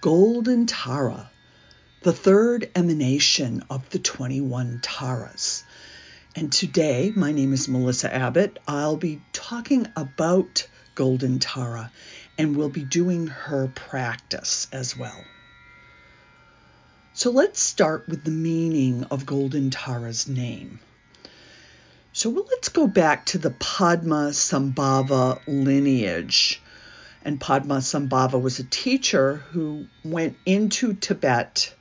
Golden Tara, the third emanation of the 21 Taras. And today, my name is Melissa Abbott. I'll be talking about Golden Tara and we'll be doing her practice as well. So let's start with the meaning of Golden Tara's name. So well, let's go back to the Padma Sambhava lineage and Padma Sambhava was a teacher who went into Tibet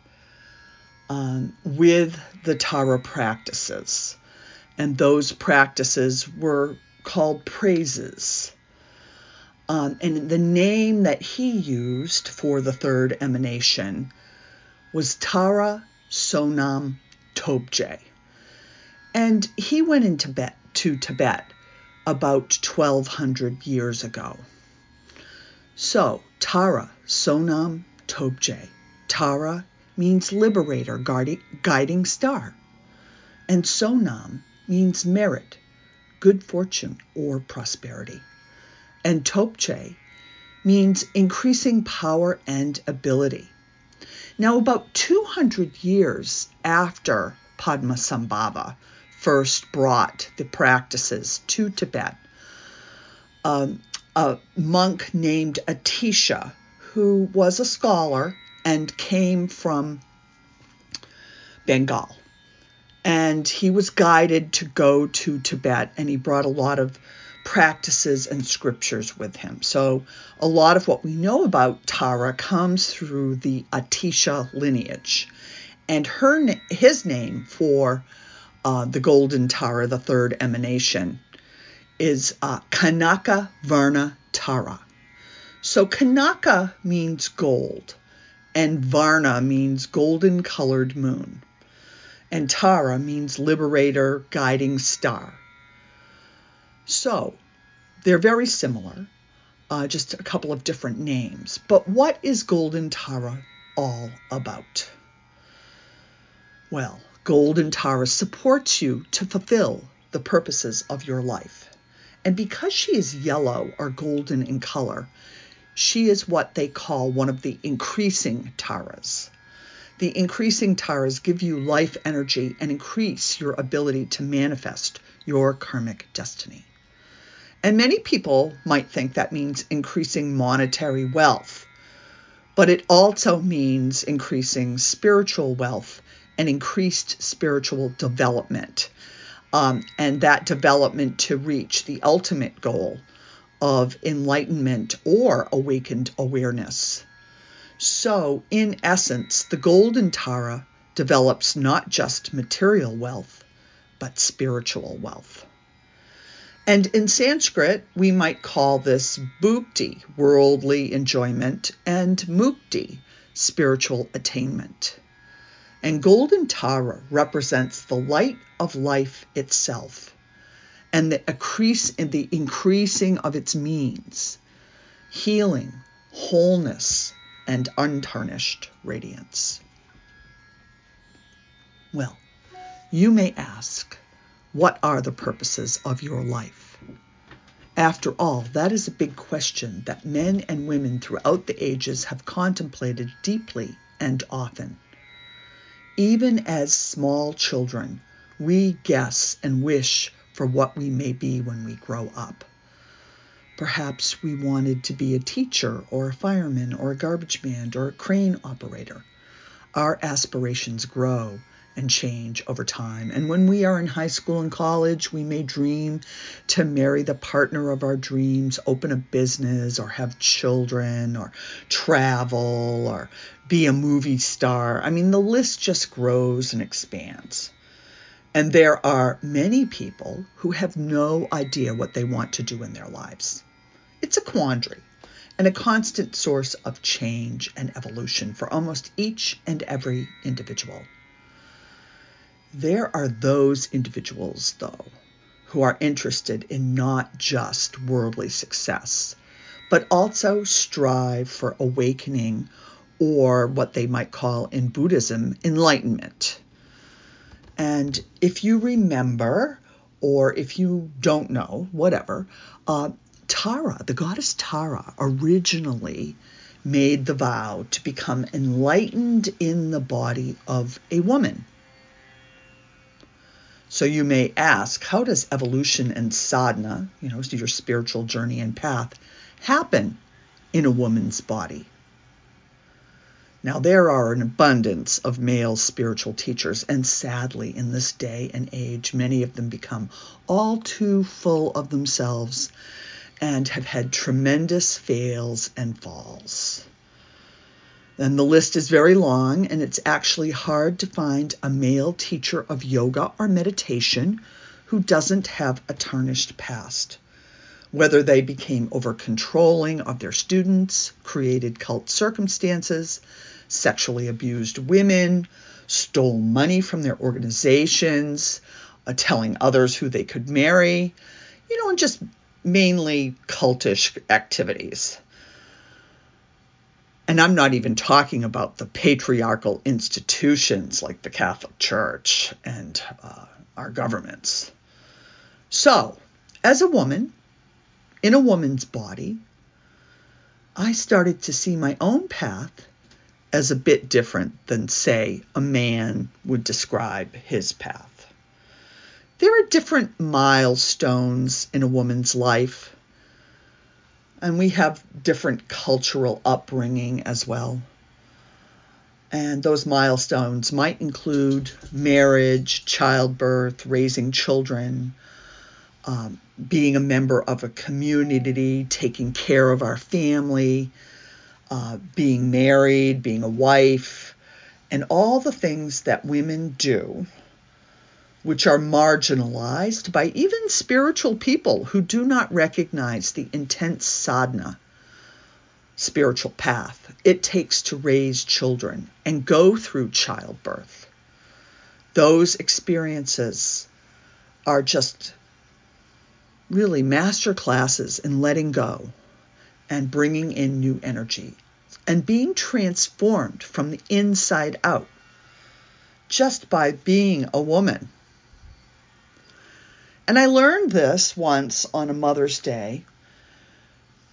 um, with the Tara practices. And those practices were called praises. Um, and the name that he used for the third emanation was Tara Sonam Tobje. And he went in Tibet, to Tibet about 1200 years ago. So, Tara, Sonam Tobje. Tara means liberator, guiding star. And Sonam means merit, good fortune, or prosperity. And Tobje means increasing power and ability. Now, about 200 years after Padmasambhava first brought the practices to Tibet, um, a monk named Atisha, who was a scholar and came from Bengal. And he was guided to go to Tibet, and he brought a lot of practices and scriptures with him. So, a lot of what we know about Tara comes through the Atisha lineage. And her his name for uh, the Golden Tara, the third emanation, is uh, Kanaka Varna Tara. So Kanaka means gold, and Varna means golden colored moon, and Tara means liberator, guiding star. So they're very similar, uh, just a couple of different names. But what is Golden Tara all about? Well, Golden Tara supports you to fulfill the purposes of your life. And because she is yellow or golden in color, she is what they call one of the increasing taras. The increasing taras give you life energy and increase your ability to manifest your karmic destiny. And many people might think that means increasing monetary wealth, but it also means increasing spiritual wealth and increased spiritual development um, and that development to reach the ultimate goal of enlightenment or awakened awareness. So, in essence, the Golden Tara develops not just material wealth, but spiritual wealth. And in Sanskrit, we might call this bhukti, worldly enjoyment, and mukti, spiritual attainment. And Golden Tara represents the light of life itself and the, increase, the increasing of its means, healing, wholeness, and untarnished radiance. Well, you may ask, what are the purposes of your life? After all, that is a big question that men and women throughout the ages have contemplated deeply and often. Even as small children, we guess and wish for what we may be when we grow up. Perhaps we wanted to be a teacher or a fireman or a garbage man or a crane operator. Our aspirations grow and change over time. And when we are in high school and college, we may dream to marry the partner of our dreams, open a business, or have children, or travel, or be a movie star. I mean, the list just grows and expands. And there are many people who have no idea what they want to do in their lives. It's a quandary and a constant source of change and evolution for almost each and every individual. There are those individuals, though, who are interested in not just worldly success, but also strive for awakening or what they might call in Buddhism enlightenment. And if you remember, or if you don't know, whatever, uh, Tara, the goddess Tara, originally made the vow to become enlightened in the body of a woman. So you may ask, how does evolution and sadhana, you know, so your spiritual journey and path, happen in a woman's body? Now, there are an abundance of male spiritual teachers, and sadly, in this day and age, many of them become all too full of themselves and have had tremendous fails and falls. And the list is very long, and it's actually hard to find a male teacher of yoga or meditation who doesn't have a tarnished past. Whether they became over controlling of their students, created cult circumstances, sexually abused women, stole money from their organizations, uh, telling others who they could marry, you know, and just mainly cultish activities. And I'm not even talking about the patriarchal institutions like the Catholic Church and uh, our governments. So, as a woman, in a woman's body, I started to see my own path as a bit different than, say, a man would describe his path. There are different milestones in a woman's life and we have different cultural upbringing as well. And those milestones might include marriage, childbirth, raising children, um, being a member of a community, taking care of our family, uh, being married, being a wife, and all the things that women do which are marginalized by even spiritual people who do not recognize the intense sadhana spiritual path it takes to raise children and go through childbirth. Those experiences are just really master classes in letting go and bringing in new energy and being transformed from the inside out just by being a woman and I learned this once on a Mother's Day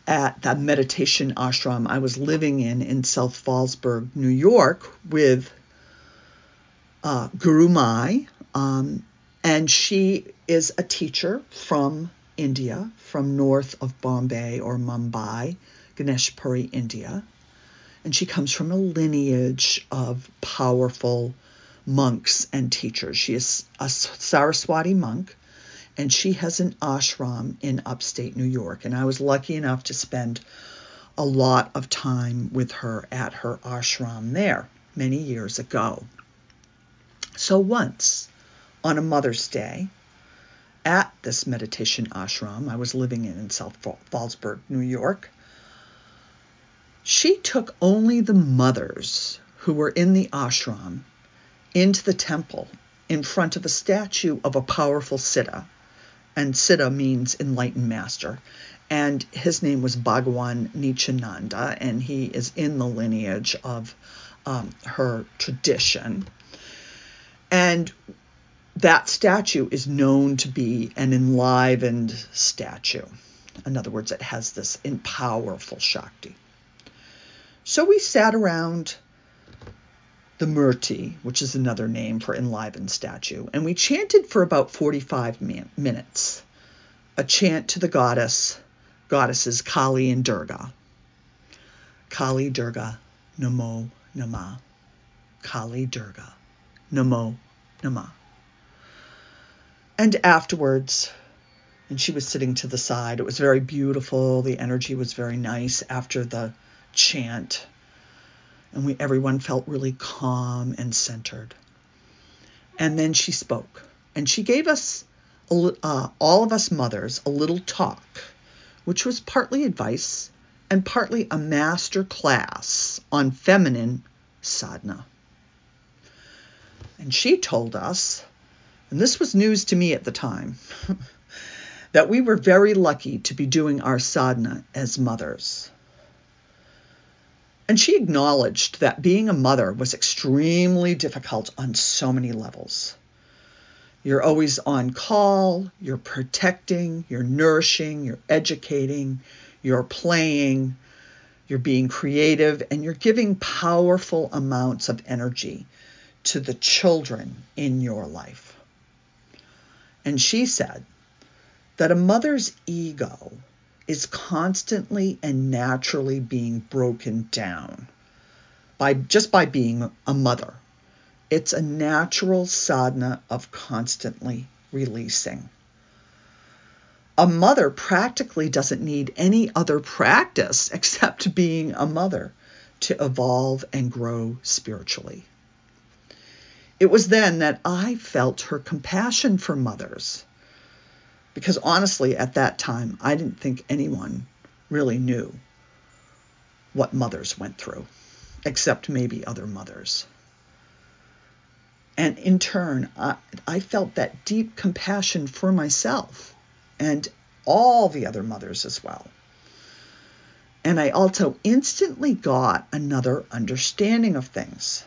at the meditation ashram I was living in in South Fallsburg, New York, with uh, Gurumayi. Um, and she is a teacher from India, from north of Bombay or Mumbai, Ganeshpuri, India. And she comes from a lineage of powerful monks and teachers. She is a Saraswati monk and she has an ashram in upstate New York. And I was lucky enough to spend a lot of time with her at her ashram there many years ago. So once on a Mother's Day at this meditation ashram I was living in in South Fallsburg, New York, she took only the mothers who were in the ashram into the temple in front of a statue of a powerful siddha and Siddha means enlightened master. And his name was Bhagwan Nityananda, and he is in the lineage of um, her tradition. And that statue is known to be an enlivened statue. In other words, it has this powerful Shakti. So we sat around the Murti, which is another name for enlivened statue, and we chanted for about 45 minutes. A chant to the goddess, goddesses Kali and Durga. Kali Durga, Namo Nama. Kali Durga, Namo Nama. And afterwards, and she was sitting to the side. It was very beautiful. The energy was very nice after the chant and we everyone felt really calm and centered. And then she spoke, and she gave us uh, all of us mothers a little talk, which was partly advice and partly a master class on feminine sadhana. And she told us, and this was news to me at the time, that we were very lucky to be doing our sadhana as mothers. And she acknowledged that being a mother was extremely difficult on so many levels. You're always on call, you're protecting, you're nourishing, you're educating, you're playing, You're being creative and you're giving powerful amounts of energy to the children in your life. And she said that a mother's ego is constantly and naturally being broken down by just by being a mother. It's a natural sadhana of constantly releasing. A mother practically doesn't need any other practice except being a mother to evolve and grow spiritually. It was then that I felt her compassion for mothers. Because honestly, at that time, I didn't think anyone really knew what mothers went through, except maybe other mothers. And in turn, I, I felt that deep compassion for myself and all the other mothers as well. And I also instantly got another understanding of things.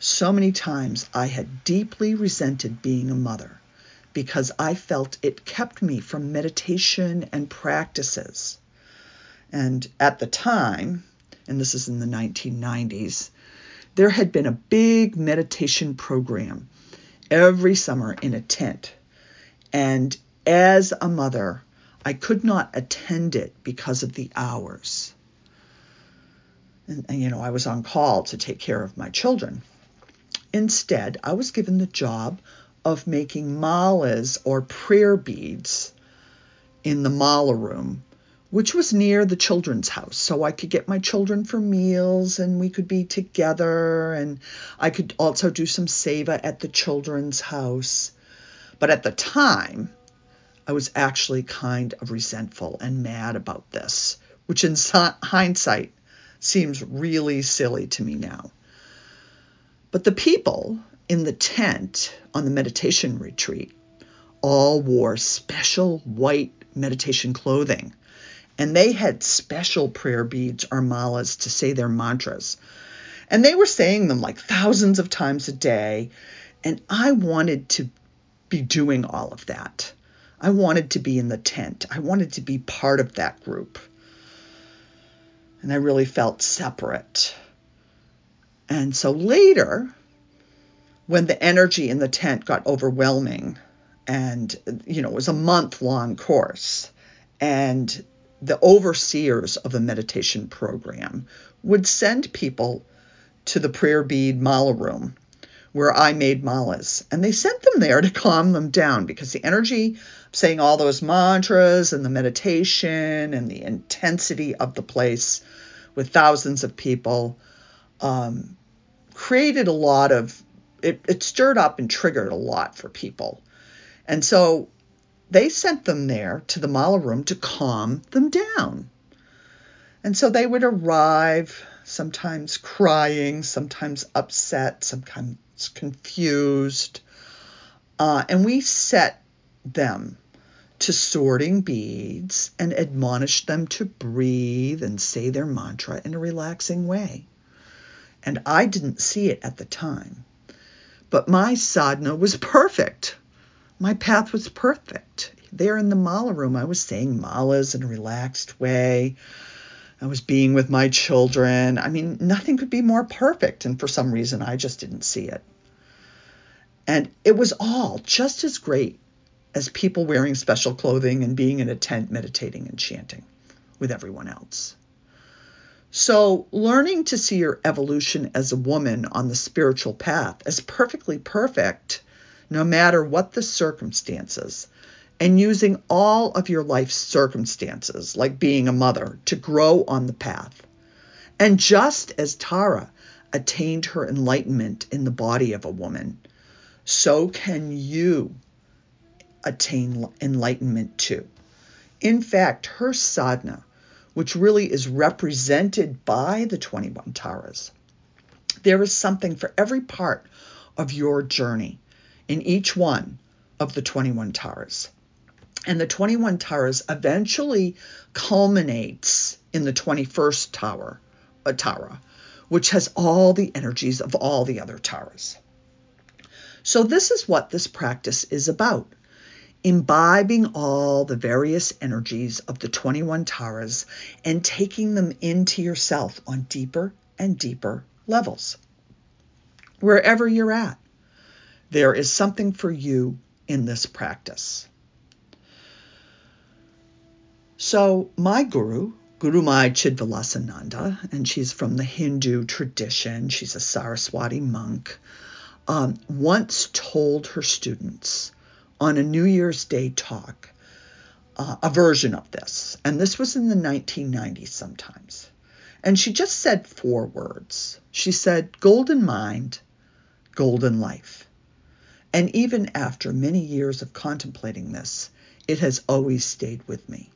So many times I had deeply resented being a mother because I felt it kept me from meditation and practices. And at the time, and this is in the 1990s, there had been a big meditation program every summer in a tent. And as a mother, I could not attend it because of the hours. And, and, you know, I was on call to take care of my children. Instead, I was given the job of making malas or prayer beads in the mala room, which was near the children's house. So I could get my children for meals and we could be together. And I could also do some seva at the children's house. But at the time, I was actually kind of resentful and mad about this, which in hindsight seems really silly to me now. But the people in the tent on the meditation retreat all wore special white meditation clothing. And they had special prayer beads or malas to say their mantras. And they were saying them like thousands of times a day. And I wanted to be doing all of that. I wanted to be in the tent. I wanted to be part of that group. And I really felt separate. And so later, when the energy in the tent got overwhelming, and you know, it was a month long course, and the overseers of the meditation program would send people to the prayer bead mala room where I made malas. And they sent them there to calm them down because the energy saying all those mantras and the meditation and the intensity of the place with thousands of people um, created a lot of it, it stirred up and triggered a lot for people. And so they sent them there to the mala room to calm them down. And so they would arrive, sometimes crying, sometimes upset, sometimes confused. Uh, and we set them to sorting beads and admonished them to breathe and say their mantra in a relaxing way and I didn't see it at the time. But my sadhana was perfect. My path was perfect. There in the mala room, I was saying malas in a relaxed way. I was being with my children. I mean, nothing could be more perfect. And for some reason, I just didn't see it. And it was all just as great as people wearing special clothing and being in a tent meditating and chanting with everyone else. So, learning to see your evolution as a woman on the spiritual path as perfectly perfect, no matter what the circumstances, and using all of your life's circumstances, like being a mother, to grow on the path. And just as Tara attained her enlightenment in the body of a woman, so can you attain enlightenment too. In fact, her sadhana which really is represented by the 21 Taras. There is something for every part of your journey in each one of the 21 Taras. And the 21 Taras eventually culminates in the 21st Tower, a Tara, which has all the energies of all the other Taras. So, this is what this practice is about imbibing all the various energies of the 21 Taras and taking them into yourself on deeper and deeper levels. Wherever you're at, there is something for you in this practice. So, my guru, Gurumayi Chidvilasananda, and she's from the Hindu tradition, she's a Saraswati monk, um, once told her students on a New Year's Day talk uh, a version of this. And this was in the 1990s sometimes. And she just said four words. She said, Golden mind, golden life. And even after many years of contemplating this, it has always stayed with me.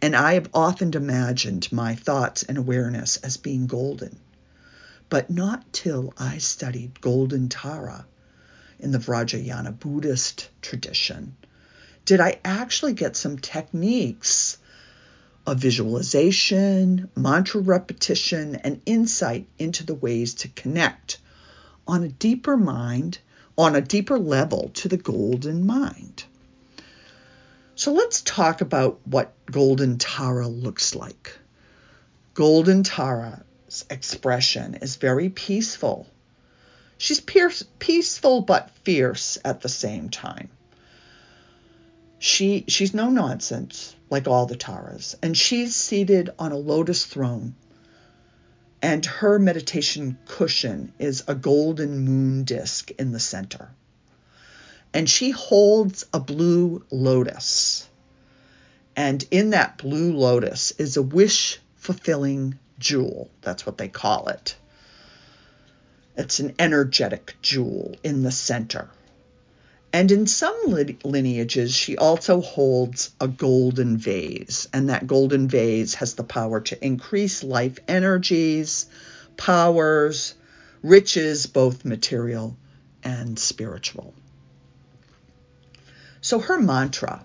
And I have often imagined my thoughts and awareness as being golden. But not till I studied Golden Tara in the Vajrayana Buddhist tradition did I actually get some techniques of visualization, mantra repetition, and insight into the ways to connect on a deeper mind, on a deeper level to the golden mind. So let's talk about what Golden Tara looks like. Golden Tara's expression is very peaceful She's pierce, peaceful but fierce at the same time. She she's no nonsense like all the Taras, and she's seated on a lotus throne. And her meditation cushion is a golden moon disk in the center. And she holds a blue lotus. And in that blue lotus is a wish fulfilling jewel. That's what they call it. It's an energetic jewel in the center. And in some lineages, she also holds a golden vase, and that golden vase has the power to increase life energies, powers, riches, both material and spiritual. So, her mantra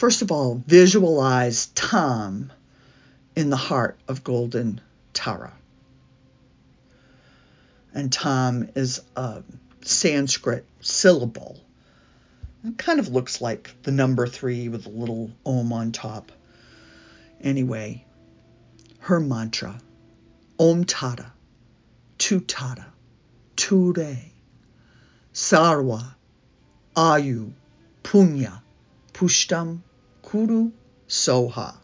first of all, visualize Tam in the heart of Golden Tara and Tam is a Sanskrit syllable. It kind of looks like the number three with a little om on top. Anyway, her mantra Om Tata, Tu Tata, Ture, Sarva, Ayu, Punya, Pushtam, Kuru, Soha.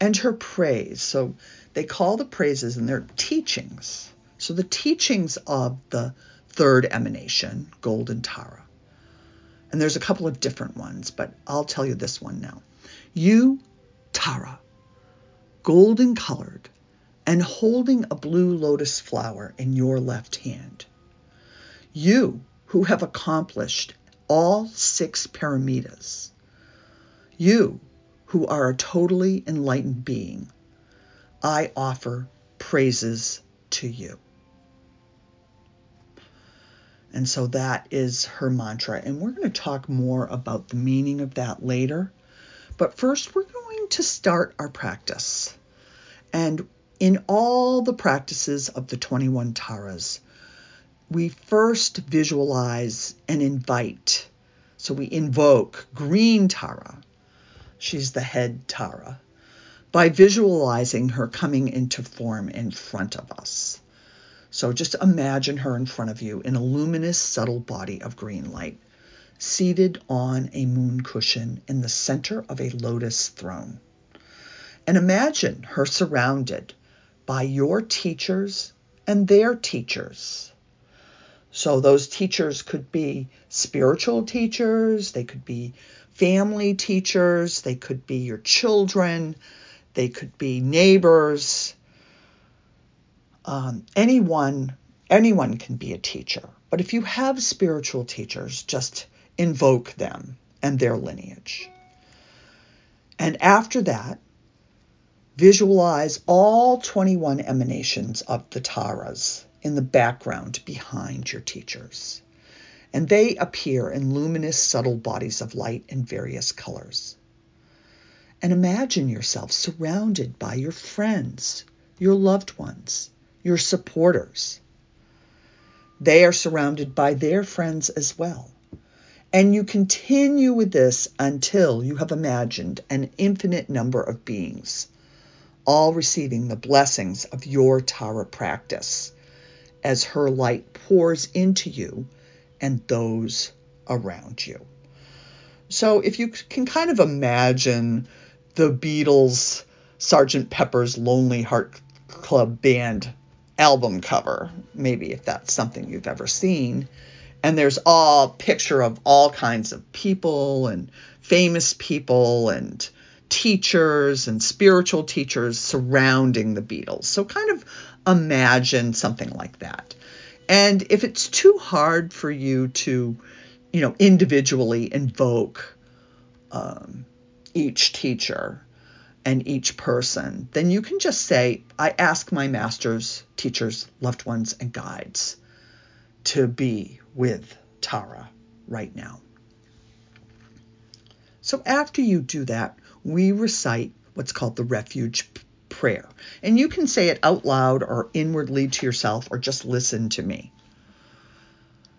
And her praise. So they call the praises and their teachings so the teachings of the third emanation, Golden Tara, and there's a couple of different ones, but I'll tell you this one now. You, Tara, golden colored, and holding a blue lotus flower in your left hand. You who have accomplished all six paramitas. You who are a totally enlightened being. I offer praises to you. And so that is her mantra. And we're going to talk more about the meaning of that later. But first, we're going to start our practice. And in all the practices of the 21 Taras, we first visualize and invite. So we invoke Green Tara. She's the head Tara. By visualizing her coming into form in front of us. So just imagine her in front of you in a luminous, subtle body of green light, seated on a moon cushion in the center of a lotus throne. And imagine her surrounded by your teachers and their teachers. So those teachers could be spiritual teachers, they could be family teachers, they could be your children, they could be neighbors, um, anyone anyone can be a teacher, but if you have spiritual teachers, just invoke them and their lineage. And after that, visualize all 21 emanations of the Taras in the background behind your teachers. And they appear in luminous, subtle bodies of light in various colors. And imagine yourself surrounded by your friends, your loved ones, your supporters. They are surrounded by their friends as well. And you continue with this until you have imagined an infinite number of beings, all receiving the blessings of your Tara practice as her light pours into you and those around you. So if you can kind of imagine the Beatles' Sergeant Pepper's Lonely Heart Club Band album cover, maybe if that's something you've ever seen. And there's all picture of all kinds of people and famous people and teachers and spiritual teachers surrounding the Beatles. So kind of imagine something like that. And if it's too hard for you to, you know, individually invoke um, each teacher and each person, then you can just say, I ask my masters, teachers, loved ones, and guides to be with Tara right now. So after you do that, we recite what's called the refuge prayer. And you can say it out loud or inwardly to yourself or just listen to me.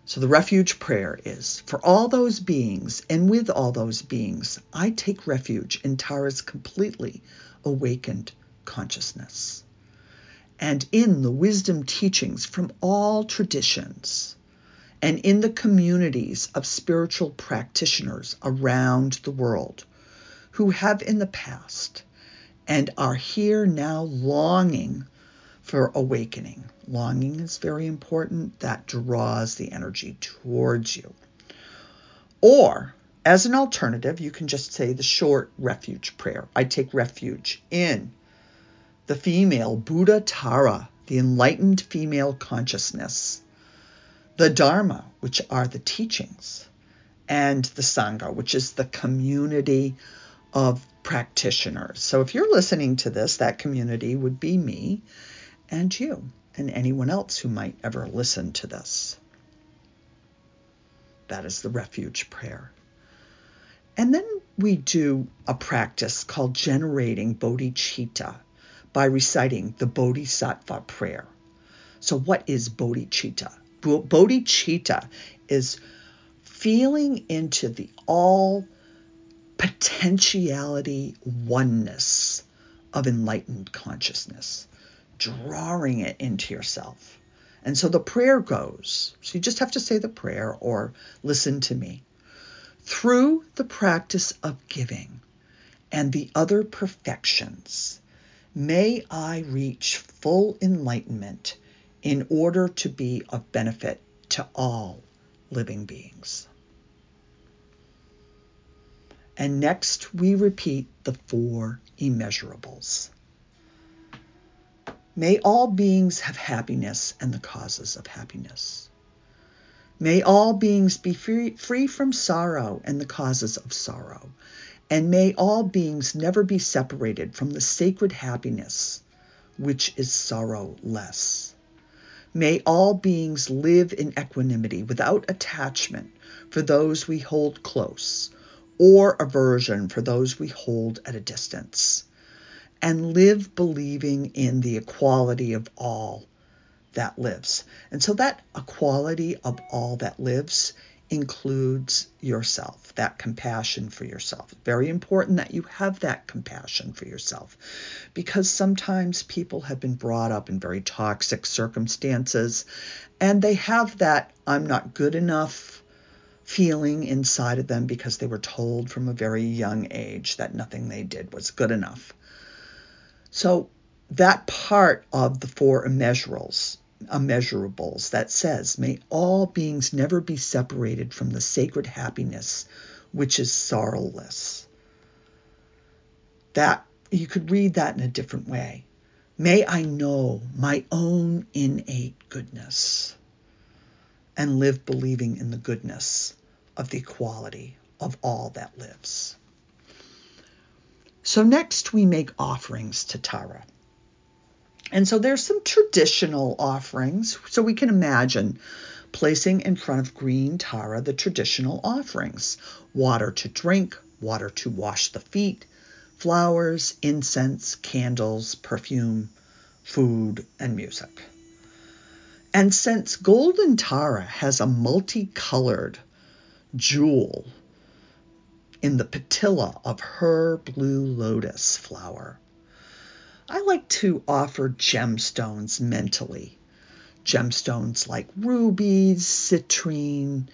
So the refuge prayer is for all those beings and with all those beings, I take refuge in Tara's completely awakened consciousness. And in the wisdom teachings from all traditions and in the communities of spiritual practitioners around the world who have in the past and are here now longing for awakening. Longing is very important. That draws the energy towards you. Or, as an alternative, you can just say the short refuge prayer. I take refuge in the female Buddha Tara, the enlightened female consciousness, the Dharma, which are the teachings, and the Sangha, which is the community of practitioners. So if you're listening to this, that community would be me and you and anyone else who might ever listen to this. That is the refuge prayer. And then we do a practice called generating bodhicitta by reciting the bodhisattva prayer. So, what is bodhicitta? Bodhicitta is feeling into the all potentiality oneness of enlightened consciousness drawing it into yourself. And so the prayer goes. So you just have to say the prayer or listen to me. Through the practice of giving and the other perfections, may I reach full enlightenment in order to be of benefit to all living beings. And next, we repeat the four immeasurables. May all beings have happiness and the causes of happiness. May all beings be free, free from sorrow and the causes of sorrow. And may all beings never be separated from the sacred happiness, which is sorrowless. May all beings live in equanimity without attachment for those we hold close or aversion for those we hold at a distance and live believing in the equality of all that lives. And so that equality of all that lives includes yourself, that compassion for yourself. Very important that you have that compassion for yourself because sometimes people have been brought up in very toxic circumstances and they have that I'm not good enough feeling inside of them because they were told from a very young age that nothing they did was good enough. So that part of the four immeasurables, immeasurables that says, may all beings never be separated from the sacred happiness which is sorrowless. That you could read that in a different way. May I know my own innate goodness and live believing in the goodness of the equality of all that lives. So next we make offerings to Tara. And so there's some traditional offerings. So we can imagine placing in front of green Tara the traditional offerings water to drink, water to wash the feet, flowers, incense, candles, perfume, food, and music. And since Golden Tara has a multicolored jewel in the patilla of her blue lotus flower. I like to offer gemstones mentally. Gemstones like rubies, citrine,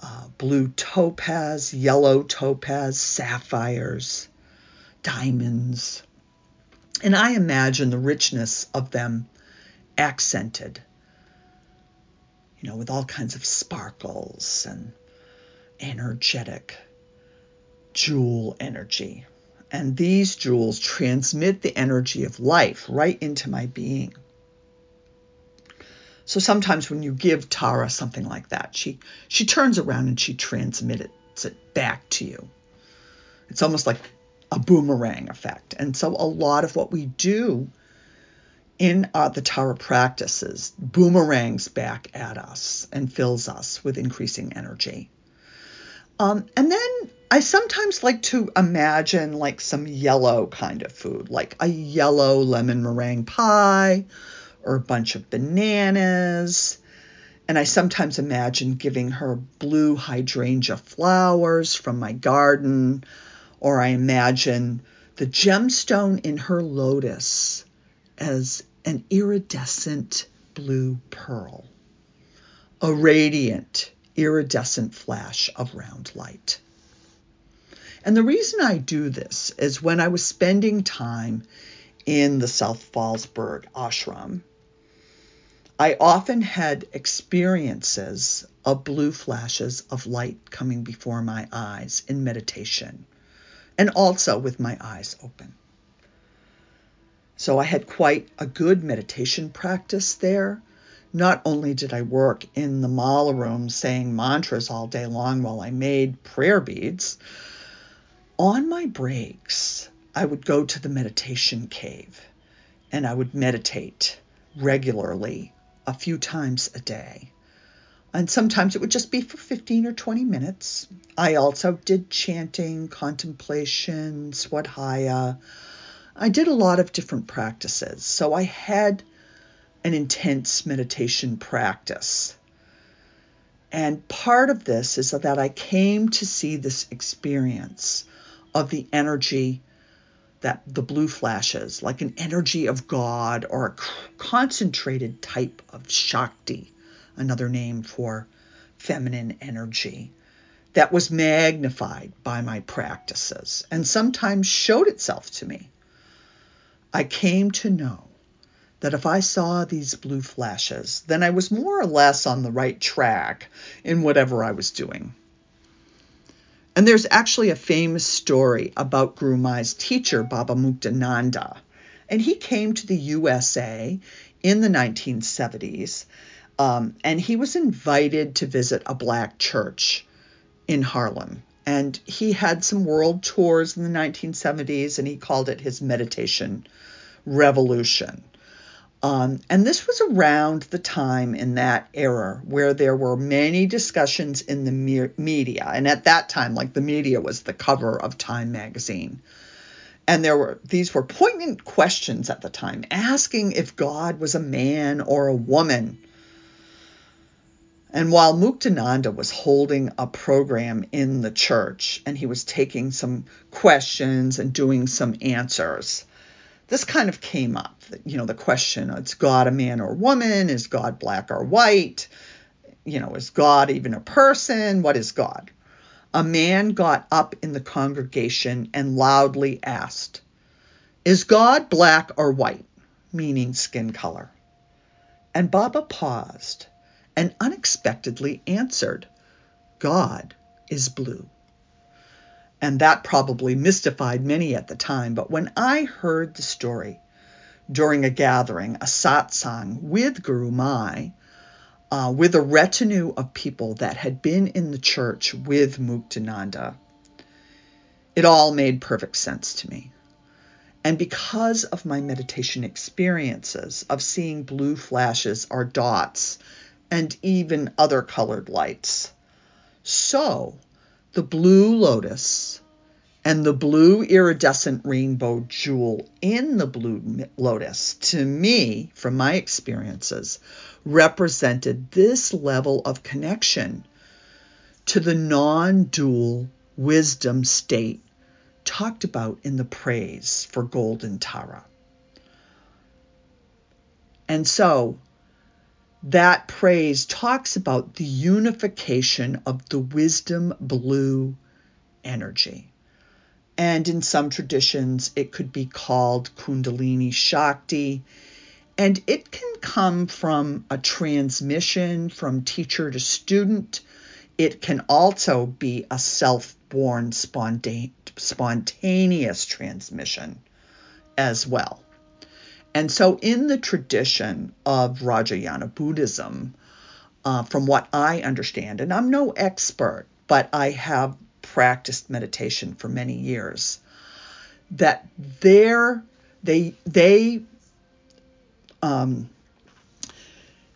uh, blue topaz, yellow topaz, sapphires, diamonds. And I imagine the richness of them accented, you know, with all kinds of sparkles and energetic jewel energy. And these jewels transmit the energy of life right into my being. So sometimes when you give Tara something like that, she she turns around and she transmits it back to you. It's almost like a boomerang effect. And so a lot of what we do in uh, the Tara practices boomerangs back at us and fills us with increasing energy. Um, and then I sometimes like to imagine like some yellow kind of food, like a yellow lemon meringue pie or a bunch of bananas. And I sometimes imagine giving her blue hydrangea flowers from my garden, or I imagine the gemstone in her lotus as an iridescent blue pearl, a radiant, iridescent flash of round light. And the reason I do this is when I was spending time in the South Fallsburg ashram, I often had experiences of blue flashes of light coming before my eyes in meditation and also with my eyes open. So I had quite a good meditation practice there. Not only did I work in the mala room saying mantras all day long while I made prayer beads, on my breaks, I would go to the meditation cave and I would meditate regularly a few times a day. And sometimes it would just be for 15 or 20 minutes. I also did chanting, contemplation, swadhyaya. I did a lot of different practices. So I had an intense meditation practice. And part of this is that I came to see this experience of the energy that the blue flashes, like an energy of God or a concentrated type of Shakti, another name for feminine energy, that was magnified by my practices and sometimes showed itself to me. I came to know that if I saw these blue flashes, then I was more or less on the right track in whatever I was doing. And there's actually a famous story about Gurumayi's teacher, Baba Muktananda. And he came to the USA in the 1970s, um, and he was invited to visit a black church in Harlem. And he had some world tours in the 1970s, and he called it his meditation revolution. Um, and this was around the time in that era where there were many discussions in the me- media. And at that time, like the media was the cover of Time magazine. And there were these were poignant questions at the time, asking if God was a man or a woman. And while Muktananda was holding a program in the church and he was taking some questions and doing some answers, this kind of came up. You know, the question: Is God a man or woman? Is God black or white? You know, is God even a person? What is God? A man got up in the congregation and loudly asked, Is God black or white? meaning skin color. And Baba paused and unexpectedly answered, God is blue and that probably mystified many at the time. But when I heard the story during a gathering, a satsang with Gurumayi, uh, with a retinue of people that had been in the church with Muktananda, it all made perfect sense to me. And because of my meditation experiences of seeing blue flashes or dots and even other colored lights, so the blue lotus and the blue iridescent rainbow jewel in the blue lotus, to me, from my experiences, represented this level of connection to the non dual wisdom state talked about in the praise for Golden Tara. And so that praise talks about the unification of the wisdom blue energy. And in some traditions, it could be called Kundalini Shakti. And it can come from a transmission from teacher to student. It can also be a self born spontaneous transmission as well. And so, in the tradition of Vajrayana Buddhism, uh, from what I understand, and I'm no expert, but I have practiced meditation for many years, that there they they um,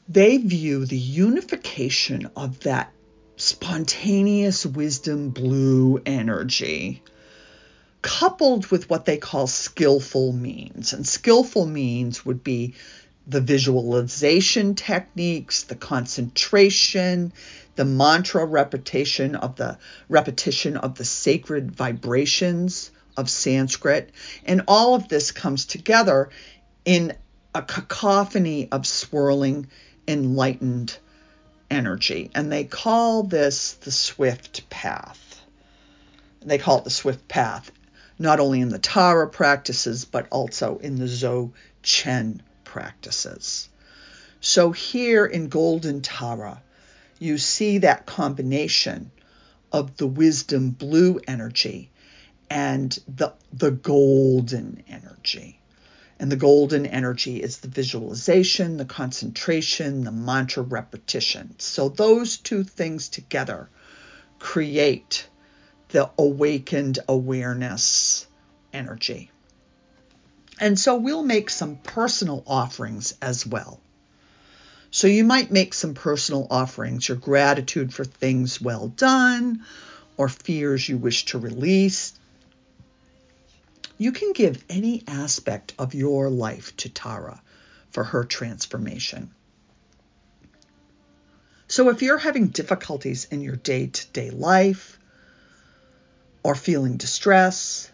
they view the unification of that spontaneous wisdom blue energy coupled with what they call skillful means. And skillful means would be the visualization techniques, the concentration, the mantra repetition of the repetition of the sacred vibrations of Sanskrit. And all of this comes together in a cacophony of swirling, enlightened energy. And they call this the swift path. They call it the swift path not only in the Tara practices, but also in the Zhou Chen practices. So here in Golden Tara, you see that combination of the wisdom blue energy and the, the golden energy. And the golden energy is the visualization, the concentration, the mantra repetition. So those two things together create the awakened awareness energy. And so we'll make some personal offerings as well. So you might make some personal offerings, your gratitude for things well done or fears you wish to release. You can give any aspect of your life to Tara for her transformation. So if you're having difficulties in your day to day life, or feeling distress,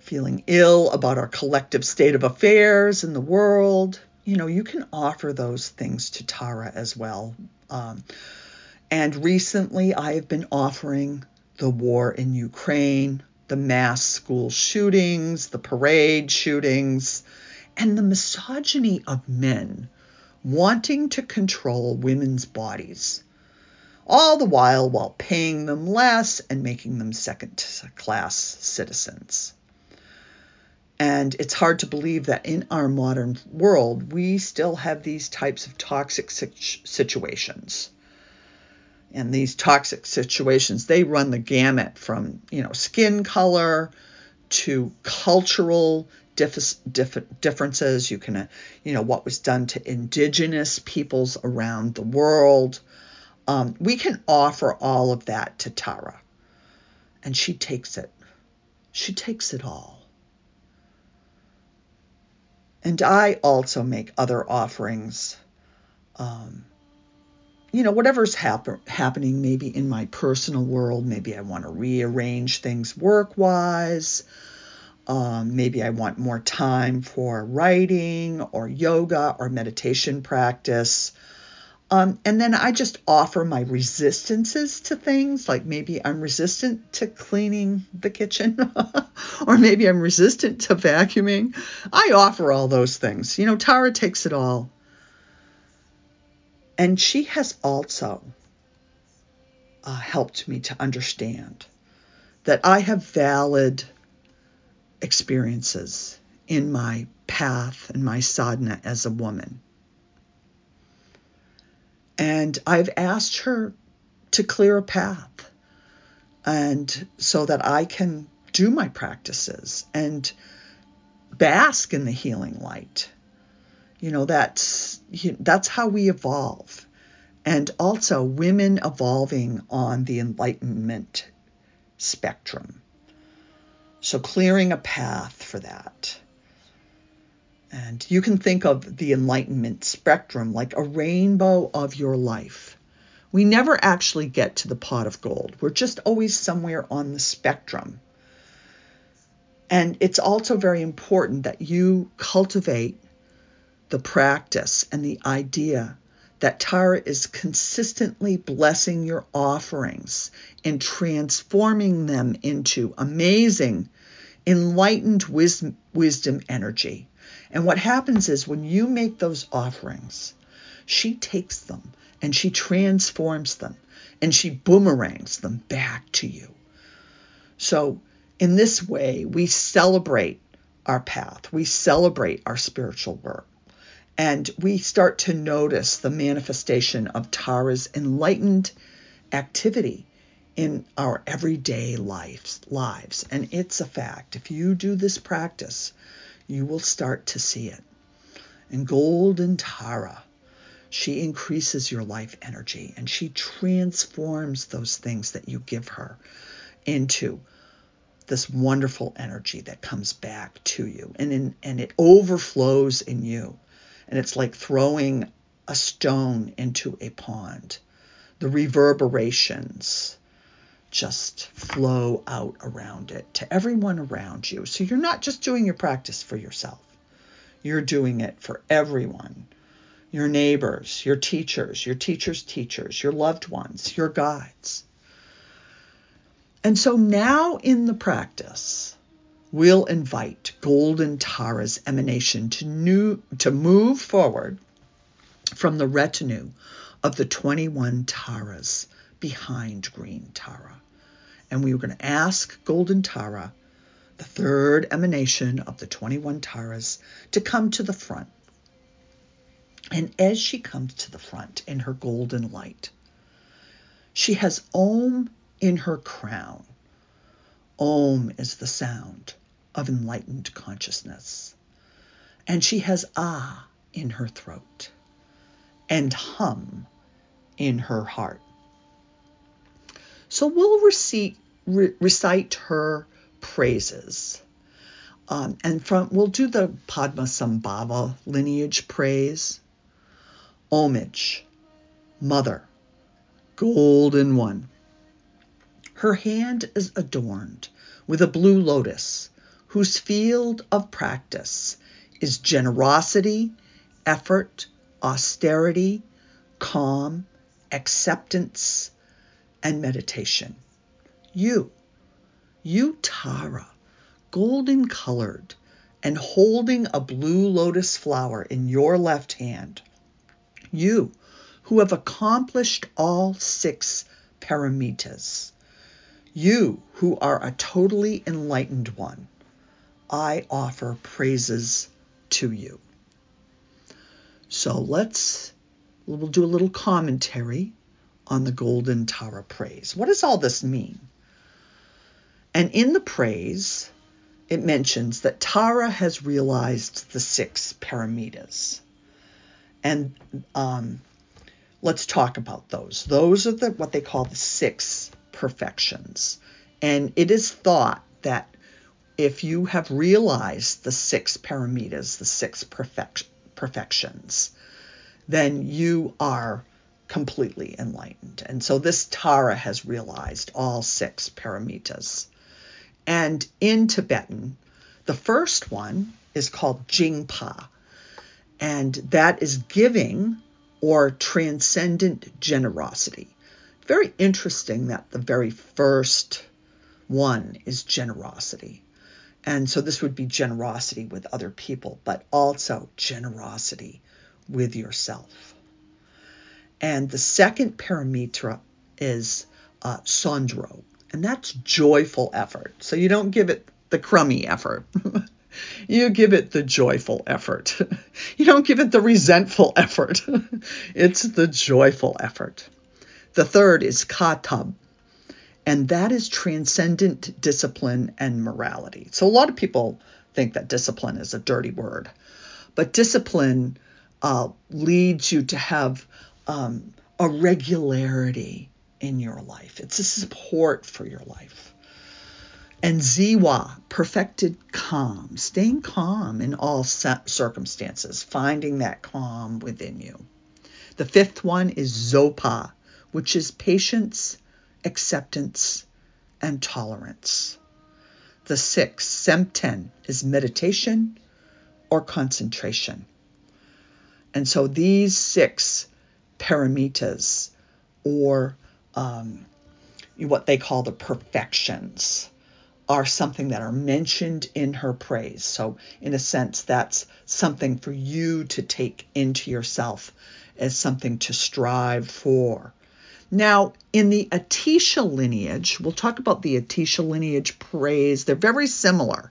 feeling ill about our collective state of affairs in the world, you know, you can offer those things to Tara as well. Um, and recently, I have been offering the war in Ukraine, the mass school shootings, the parade shootings, and the misogyny of men wanting to control women's bodies all the while while paying them less and making them second class citizens. And it's hard to believe that in our modern world, we still have these types of toxic situations. And these toxic situations, they run the gamut from, you know, skin color to cultural dif- dif- differences. You can, uh, you know, what was done to indigenous peoples around the world um, we can offer all of that to Tara. And she takes it. She takes it all. And I also make other offerings. Um, you know, whatever's happen- happening, maybe in my personal world, maybe I want to rearrange things work wise. Um, maybe I want more time for writing or yoga or meditation practice. Um, and then I just offer my resistances to things, like maybe I'm resistant to cleaning the kitchen, or maybe I'm resistant to vacuuming. I offer all those things. You know, Tara takes it all. And she has also uh, helped me to understand that I have valid experiences in my path and my sadhana as a woman and I've asked her to clear a path and so that I can do my practices and bask in the healing light. You know, that's that's how we evolve. And also women evolving on the enlightenment spectrum. So clearing a path for that. And you can think of the enlightenment spectrum like a rainbow of your life, We never actually get to the pot of gold. We're just always somewhere on the spectrum. And it's also very important that you cultivate the practice and the idea that Tara is consistently blessing your offerings and transforming them into amazing, enlightened wisdom, wisdom energy. And what happens is when you make those offerings, she takes them and she transforms them and she boomerangs them back to you. So, in this way, we celebrate our path, we celebrate our spiritual work, and we start to notice the manifestation of Tara's enlightened activity in our everyday lives lives. And it's a fact. If you do this practice you will start to see it. And golden tara she increases your life energy and she transforms those things that you give her into this wonderful energy that comes back to you. And in, and it overflows in you. And it's like throwing a stone into a pond. The reverberations just flow out around it to everyone around you. So you're not just doing your practice for yourself. You're doing it for everyone. Your neighbors, your teachers, your teachers' teachers, your loved ones, your guides. And so now in the practice, we'll invite Golden Tara's emanation to, new, to move forward from the retinue of the 21 Taras behind Green Tara. And we were going to ask Golden Tara, the third emanation of the 21 Taras, to come to the front and as she comes to the front in her golden light, she has Om in her crown. Om is the sound of enlightened consciousness. And she has Ah in her throat and Hum in her heart. So we'll recite, re- recite her praises. Um, and from we'll do the Padmasambhava lineage praise homage, mother, golden one. Her hand is adorned with a blue lotus, whose field of practice is generosity, effort, austerity, calm, acceptance, and meditation. You, you Tara, golden colored and holding a blue lotus flower in your left hand, you who have accomplished all six paramitas, you who are a totally enlightened one, I offer praises to you. So let's we'll do a little commentary on the Golden Tara praise. What does all this mean? And in the praise, it mentions that Tara has realized the six paramitas. And um, let's talk about those. Those are the what they call the six perfections. And it is thought that if you have realized the six paramitas, the six perfect, perfections, then you are completely enlightened. And so this Tara has realized all six paramitas. And in Tibetan, the first one is called Jingpa, and that is giving or transcendent generosity. Very interesting that the very first one is generosity. And so this would be generosity with other people, but also generosity with yourself. And the second paramitra is uh, sondro, and that's joyful effort. So you don't give it the crummy effort. You give it the joyful effort. You don't give it the resentful effort. It's the joyful effort. The third is katab, and that is transcendent discipline and morality. So a lot of people think that discipline is a dirty word, but discipline uh, leads you to have um, a regularity in your life. It's a support for your life. And Ziwa, perfected calm, staying calm in all circumstances, finding that calm within you. The fifth one is Zopa, which is patience, acceptance, and tolerance. The sixth, Semten, is meditation or concentration. And so these six paramitas, or um, what they call the perfections, are something that are mentioned in her praise. So, in a sense, that's something for you to take into yourself as something to strive for. Now, in the Atisha lineage, we'll talk about the Atisha lineage praise. They're very similar.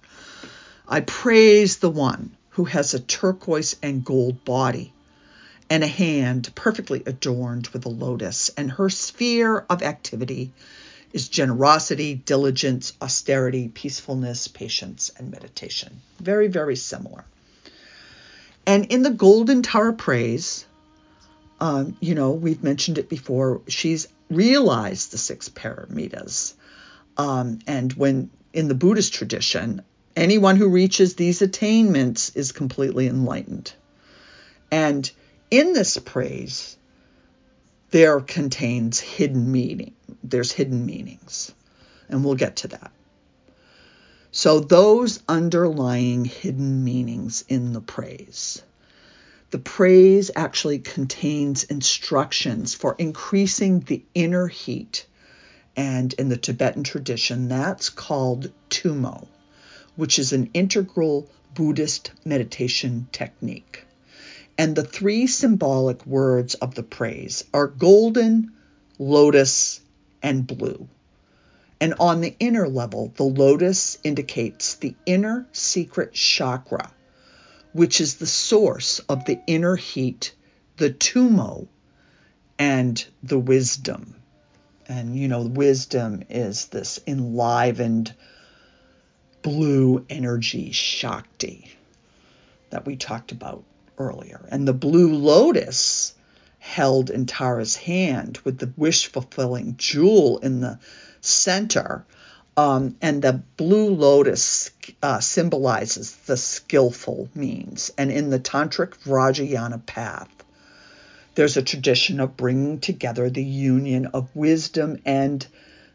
I praise the one who has a turquoise and gold body and a hand perfectly adorned with a lotus, and her sphere of activity is generosity, diligence, austerity, peacefulness, patience, and meditation. Very, very similar. And in the Golden Tara Praise, um, you know, we've mentioned it before, she's realized the six paramitas. Um, and when in the Buddhist tradition, anyone who reaches these attainments is completely enlightened. And in this praise, there contains hidden meaning. There's hidden meanings, and we'll get to that. So, those underlying hidden meanings in the praise. The praise actually contains instructions for increasing the inner heat. And in the Tibetan tradition, that's called Tummo, which is an integral Buddhist meditation technique. And the three symbolic words of the praise are golden, lotus, and blue. And on the inner level, the lotus indicates the inner secret chakra, which is the source of the inner heat, the tummo, and the wisdom. And you know, wisdom is this enlivened blue energy Shakti that we talked about earlier. And the blue lotus held in Tara's hand with the wish fulfilling jewel in the center. Um, and the blue lotus uh, symbolizes the skillful means. And in the Tantric Vajrayana path, there's a tradition of bringing together the union of wisdom and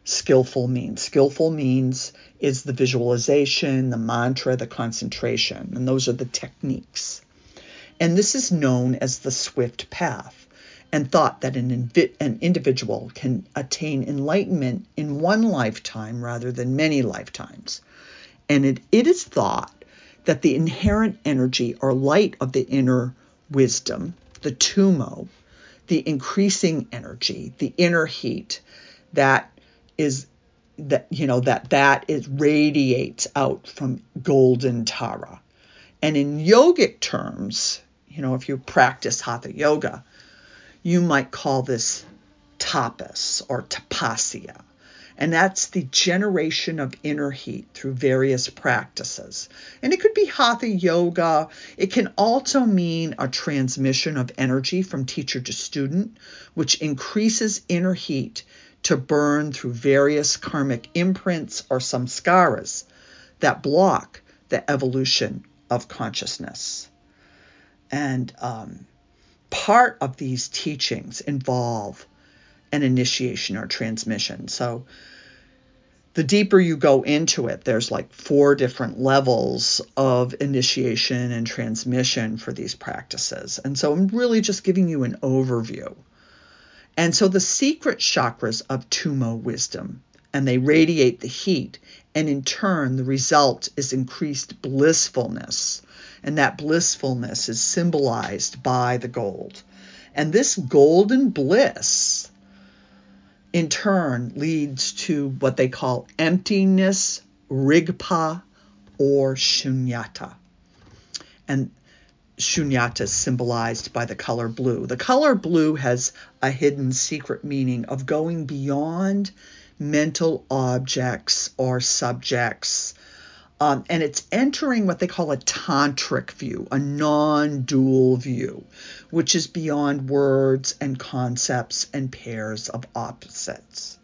skillful means. Skillful means is the visualization, the mantra, the concentration, and those are the techniques and this is known as the swift path, and thought that an, invi- an individual can attain enlightenment in one lifetime rather than many lifetimes. And it, it is thought that the inherent energy or light of the inner wisdom, the tummo, the increasing energy, the inner heat that is that you know that that is radiates out from golden tara and in yogic terms you know, if you practice hatha yoga, you might call this tapas or tapasya. And that's the generation of inner heat through various practices. And it could be hatha yoga. It can also mean a transmission of energy from teacher to student, which increases inner heat to burn through various karmic imprints or samskaras that block the evolution of consciousness. And um, part of these teachings involve an initiation or transmission. So the deeper you go into it, there's like four different levels of initiation and transmission for these practices. And so I'm really just giving you an overview. And so the secret chakras of Tumo wisdom, and they radiate the heat, and in turn, the result is increased blissfulness and that blissfulness is symbolized by the gold. And this golden bliss, in turn, leads to what they call emptiness, rigpa, or shunyata. And shunyata is symbolized by the color blue. The color blue has a hidden secret meaning of going beyond mental objects or subjects um, and it's entering what they call a tantric view, a non dual view, which is beyond words and concepts and pairs of opposites.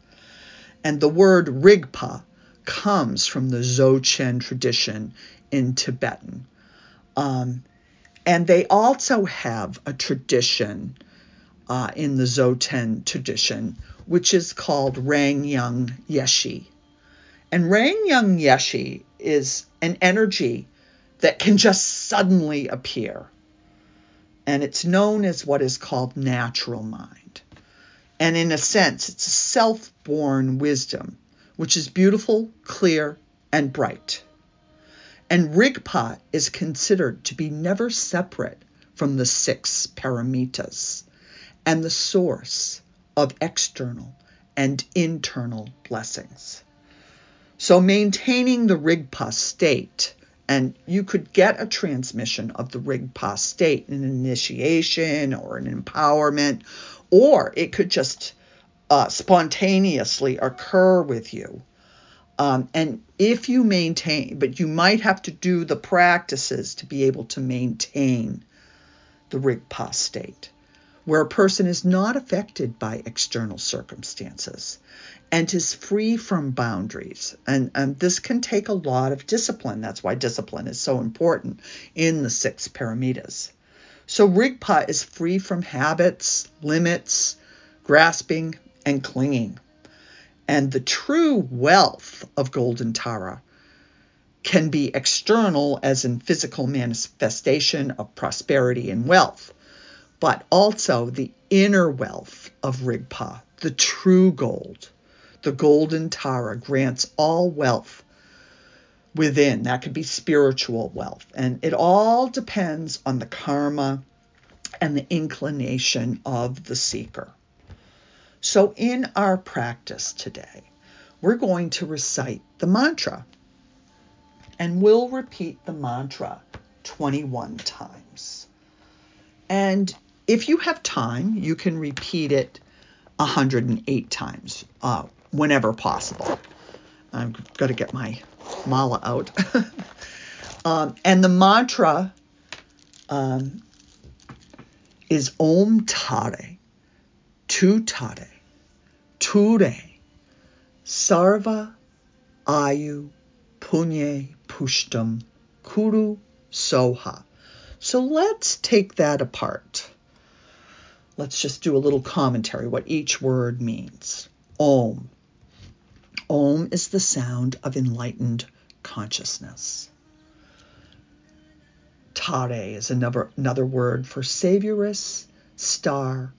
And the word rigpa comes from the Dzogchen tradition in Tibetan. Um, and they also have a tradition uh, in the Zoten tradition, which is called Rang Yang Yeshi. And Rang Yang Yeshi is an energy that can just suddenly appear. And it's known as what is called natural mind. And in a sense, it's a self born wisdom, which is beautiful, clear, and bright. And Rigpa is considered to be never separate from the six paramitas and the source of external and internal blessings. So maintaining the Rigpa state, and you could get a transmission of the Rigpa state, an initiation or an empowerment, or it could just uh, spontaneously occur with you. Um, and if you maintain, but you might have to do the practices to be able to maintain the Rigpa state, where a person is not affected by external circumstances and is free from boundaries. And, and this can take a lot of discipline. That's why discipline is so important in the six paramitas. So Rigpa is free from habits, limits, grasping, and clinging. And the true wealth of Golden Tara can be external, as in physical manifestation of prosperity and wealth, but also the inner wealth of Rigpa, the true gold. The Golden Tara grants all wealth within. That could be spiritual wealth. And it all depends on the karma and the inclination of the seeker. So, in our practice today, we're going to recite the mantra. And we'll repeat the mantra 21 times. And if you have time, you can repeat it 108 times uh, whenever possible. I'm going to get my mala out. um, and the mantra um, is Om Tare, Tu Tare, Ture, Sarva Ayu Punye Pushtam Kuru Soha. So let's take that apart. Let's just do a little commentary what each word means. Om Om is the sound of enlightened consciousness. Tare is another, another word for savioress, star,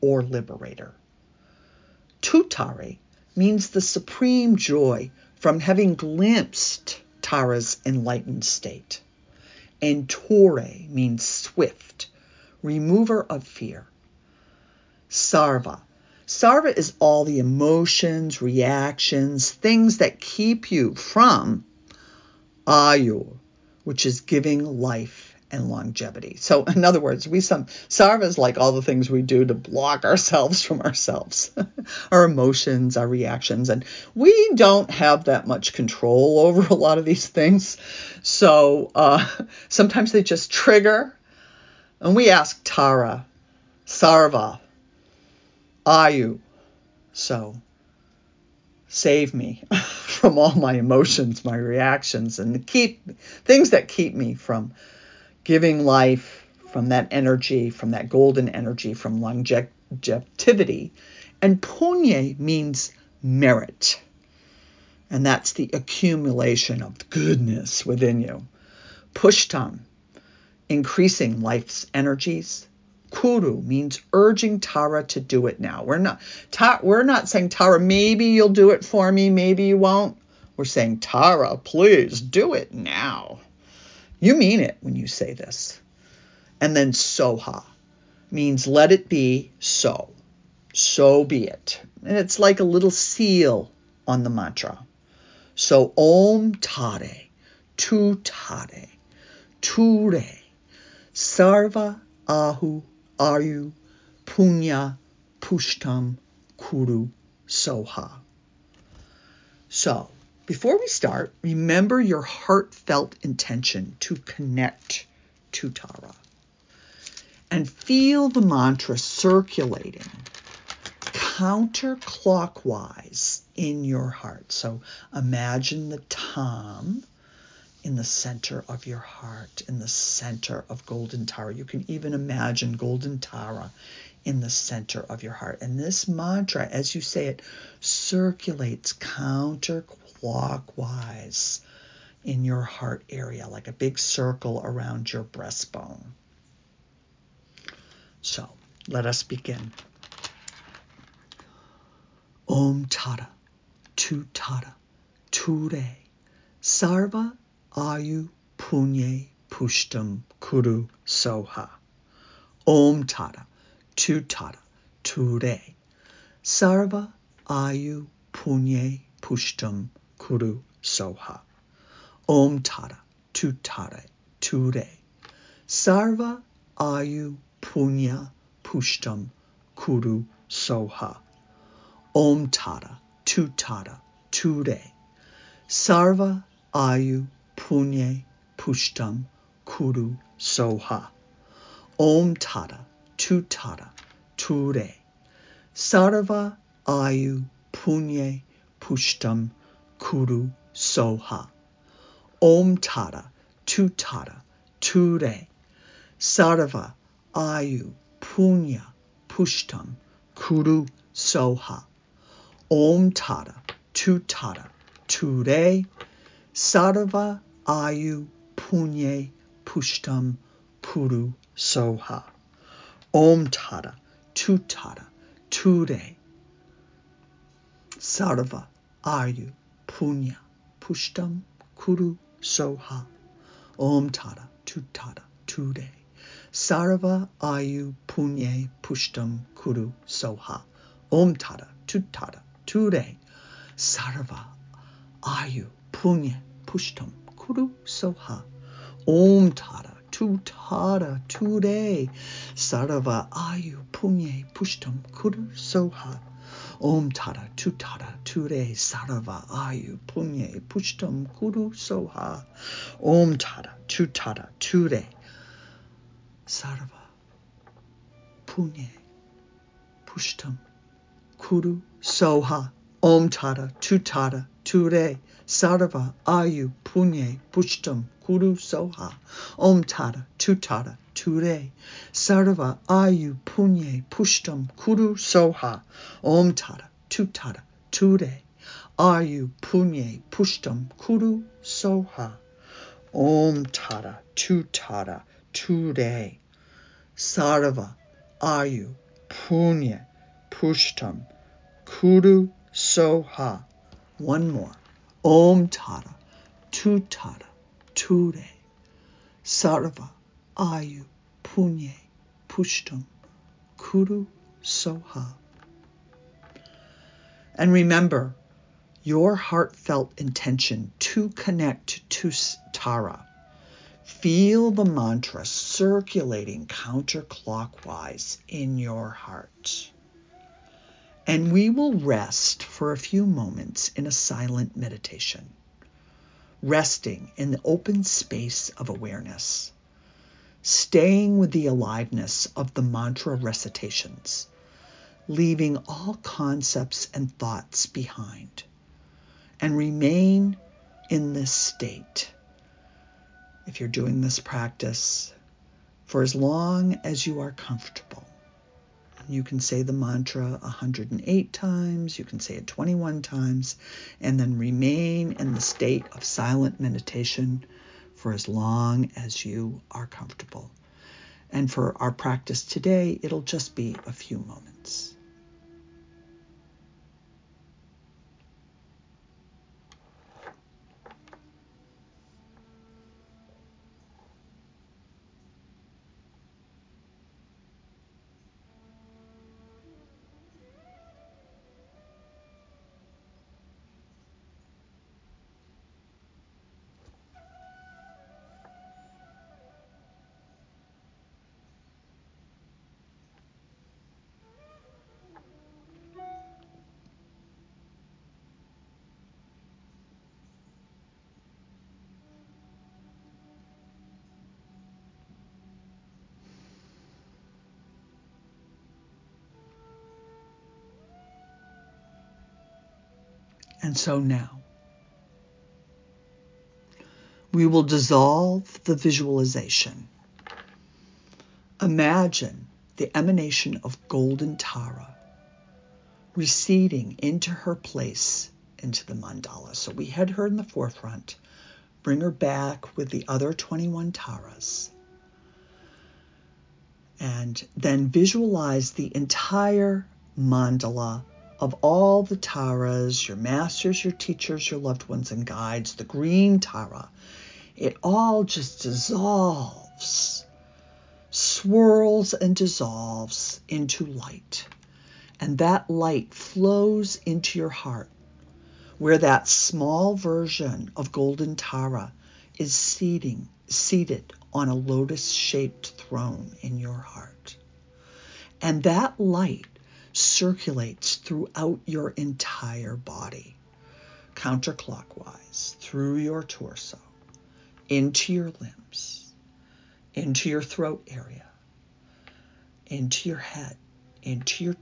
or liberator. Tutare means the supreme joy from having glimpsed Tara's enlightened state. And Ture means swift, remover of fear. Sarva Sarva is all the emotions, reactions, things that keep you from ayu, which is giving life and longevity. So, in other words, we some sarva is like all the things we do to block ourselves from ourselves, our emotions, our reactions, and we don't have that much control over a lot of these things. So uh, sometimes they just trigger, and we ask Tara, Sarva, Ayu. So save me from all my emotions, my reactions, and keep things that keep me from giving life, from that energy, from that golden energy, from longevity. And punye means merit. And that's the accumulation of goodness within you. Pushtam, increasing life's energies, Kuru means urging Tara to do it now. We're not ta, we're not saying Tara, maybe you'll do it for me, maybe you won't. We're saying Tara, please do it now. You mean it when you say this. And then Soha means let it be so. So be it. And it's like a little seal on the mantra. So Om Tare, Tu Tare, Ture, Sarva Ahu Ayu Punya Pushtam Kuru Soha. So, before we start, remember your heartfelt intention to connect to Tara and feel the mantra circulating counterclockwise in your heart. So imagine the Tam in the center of your heart, in the center of Golden Tara. You can even imagine Golden Tara in the center of your heart. And this mantra, as you say it, circulates counterclockwise in your heart area, like a big circle around your breastbone. So let us begin. Om Tara, Tu Tara, Ture, Sarva Ayu Punye Pushtam Kuru Soha. Om Tara, Tu Tara, Ture, Sarva Ayu Punye Pushtam Kuru Soha. Om Tara, Tu Tara, Ture, Sarva Ayu Punya Pushtam Kuru Soha. Om Tara, Tu Tara, Ture, Sarva Ayu Punye Pushtam Kuru Soha. Om Tara, Tu Ture, Sarva Ayu Punye Pushtam Kuru Soha. Om Tara, Tu Ture, Sarva Ayu Punya Pushtam Kuru Soha. Om Tara, Tu Ture, Sarva Ayu Punye Pushtam Kuru Soha. Om Tara, Tu Tara, Ture, Sarva Ayu Punya Pushtam Kuru Soha. Om Tara, Tu Tara, Ture. Sarva Ayu Punye Pushtam Kuru Soha. Om Tara, Tutara, Ture. Sarva Ayu Punye Pushtam Kuru Soha. Om Tara, Tutara, Ture. Sarva Ayu Punye Pushtam Kuru Soha. Om Tara, Tutara, Ture, Sarva Ayu Punye Pushtam Kuru Soha. Om Tara, Tutara, Ture. Sarva Punye Pushtam Kuru Soha Om Tara Tutara Ture Sarva Ayu Punye Pushtam Kuru Soha Om Tara Tutara Ture Sarva Ayu Punye Pushtam Kuru Soha Om Tara Tutara Ture Ayu Punye Pushtam Kuru Soha Om Tara Tutara Ture Sarva Ayu Punya Pushtam Kuru Soha. One more. Om Tara Tutara Ture Sarva Ayu Punye Pushtam Kuru Soha. And remember your heartfelt intention to connect to Tara Feel the mantra circulating counterclockwise in your heart. And we will rest for a few moments in a silent meditation, resting in the open space of awareness, staying with the aliveness of the mantra recitations, leaving all concepts and thoughts behind, and remain in this state if you're doing this practice for as long as you are comfortable. You can say the mantra 108 times, you can say it 21 times, and then remain in the state of silent meditation for as long as you are comfortable. And for our practice today, it'll just be a few moments. So now, we will dissolve the visualization. Imagine the emanation of golden Tara receding into her place into the mandala. So we had her in the forefront, bring her back with the other 21 Taras, and then visualize the entire mandala of all the Taras, your masters, your teachers, your loved ones, and guides, the green Tara. It all just dissolves, swirls and dissolves into light. And that light flows into your heart, where that small version of Golden Tara is seating, seated on a lotus shaped throne in your heart. And that light circulates throughout your entire body, counterclockwise, through your torso, into your limbs, into your throat area, into your head, into your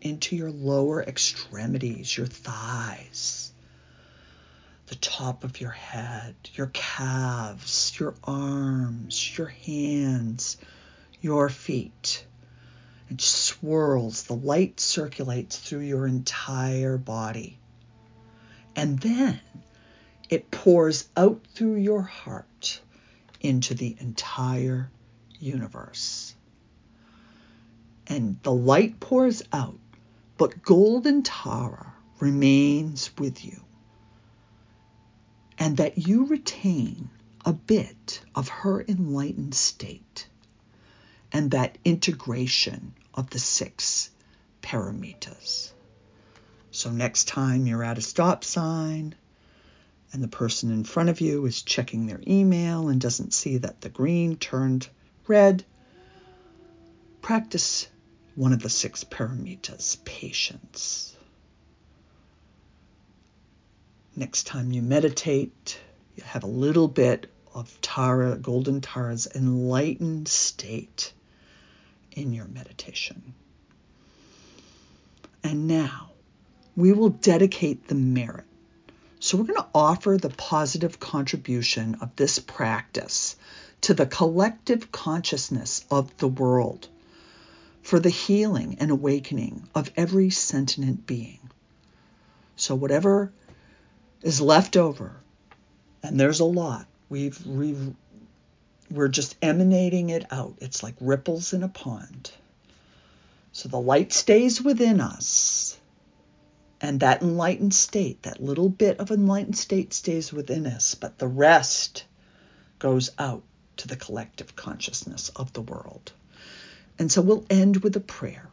into your lower extremities, your thighs, the top of your head, your calves, your arms, your hands, your feet. It swirls, the light circulates through your entire body. And then it pours out through your heart into the entire universe. And the light pours out but Golden Tara remains with you, and that you retain a bit of her enlightened state and that integration of the six paramitas. So, next time you're at a stop sign and the person in front of you is checking their email and doesn't see that the green turned red, practice one of the six paramitas, patience. Next time you meditate, you have a little bit of Tara, Golden Tara's enlightened state in your meditation. And now we will dedicate the merit. So we're going to offer the positive contribution of this practice to the collective consciousness of the world for the healing and awakening of every sentient being. So, whatever is left over, and there's a lot, we've, we've we're just emanating it out. It's like ripples in a pond. So the light stays within us, and that enlightened state, that little bit of enlightened state stays within us, but the rest goes out to the collective consciousness of the world. And so we'll end with a prayer.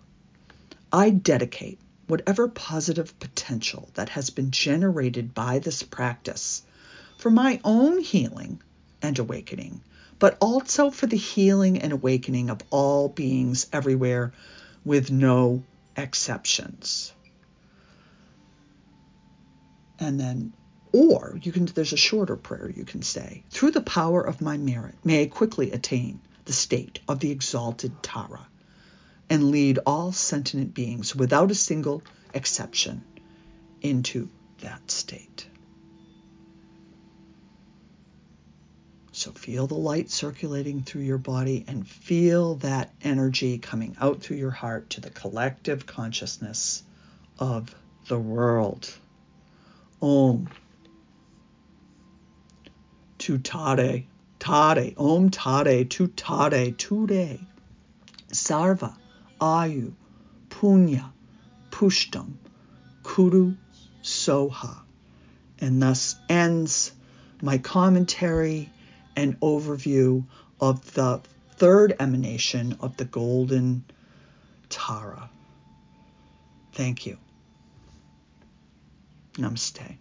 I dedicate whatever positive potential that has been generated by this practice for my own healing and awakening, but also for the healing and awakening of all beings everywhere with no exceptions. And then, or you can, there's a shorter prayer you can say, through the power of my merit, may I quickly attain the state of the exalted Tara and lead all sentient beings without a single exception into that state. So feel the light circulating through your body and feel that energy coming out through your heart to the collective consciousness of the world. Om. Tutare. Tare, Om Tare, Tu Tare, Ture, Sarva, Ayu, Punya, Pushtam, Kuru, Soha. And thus ends my commentary and overview of the third emanation of the Golden Tara. Thank you. Namaste.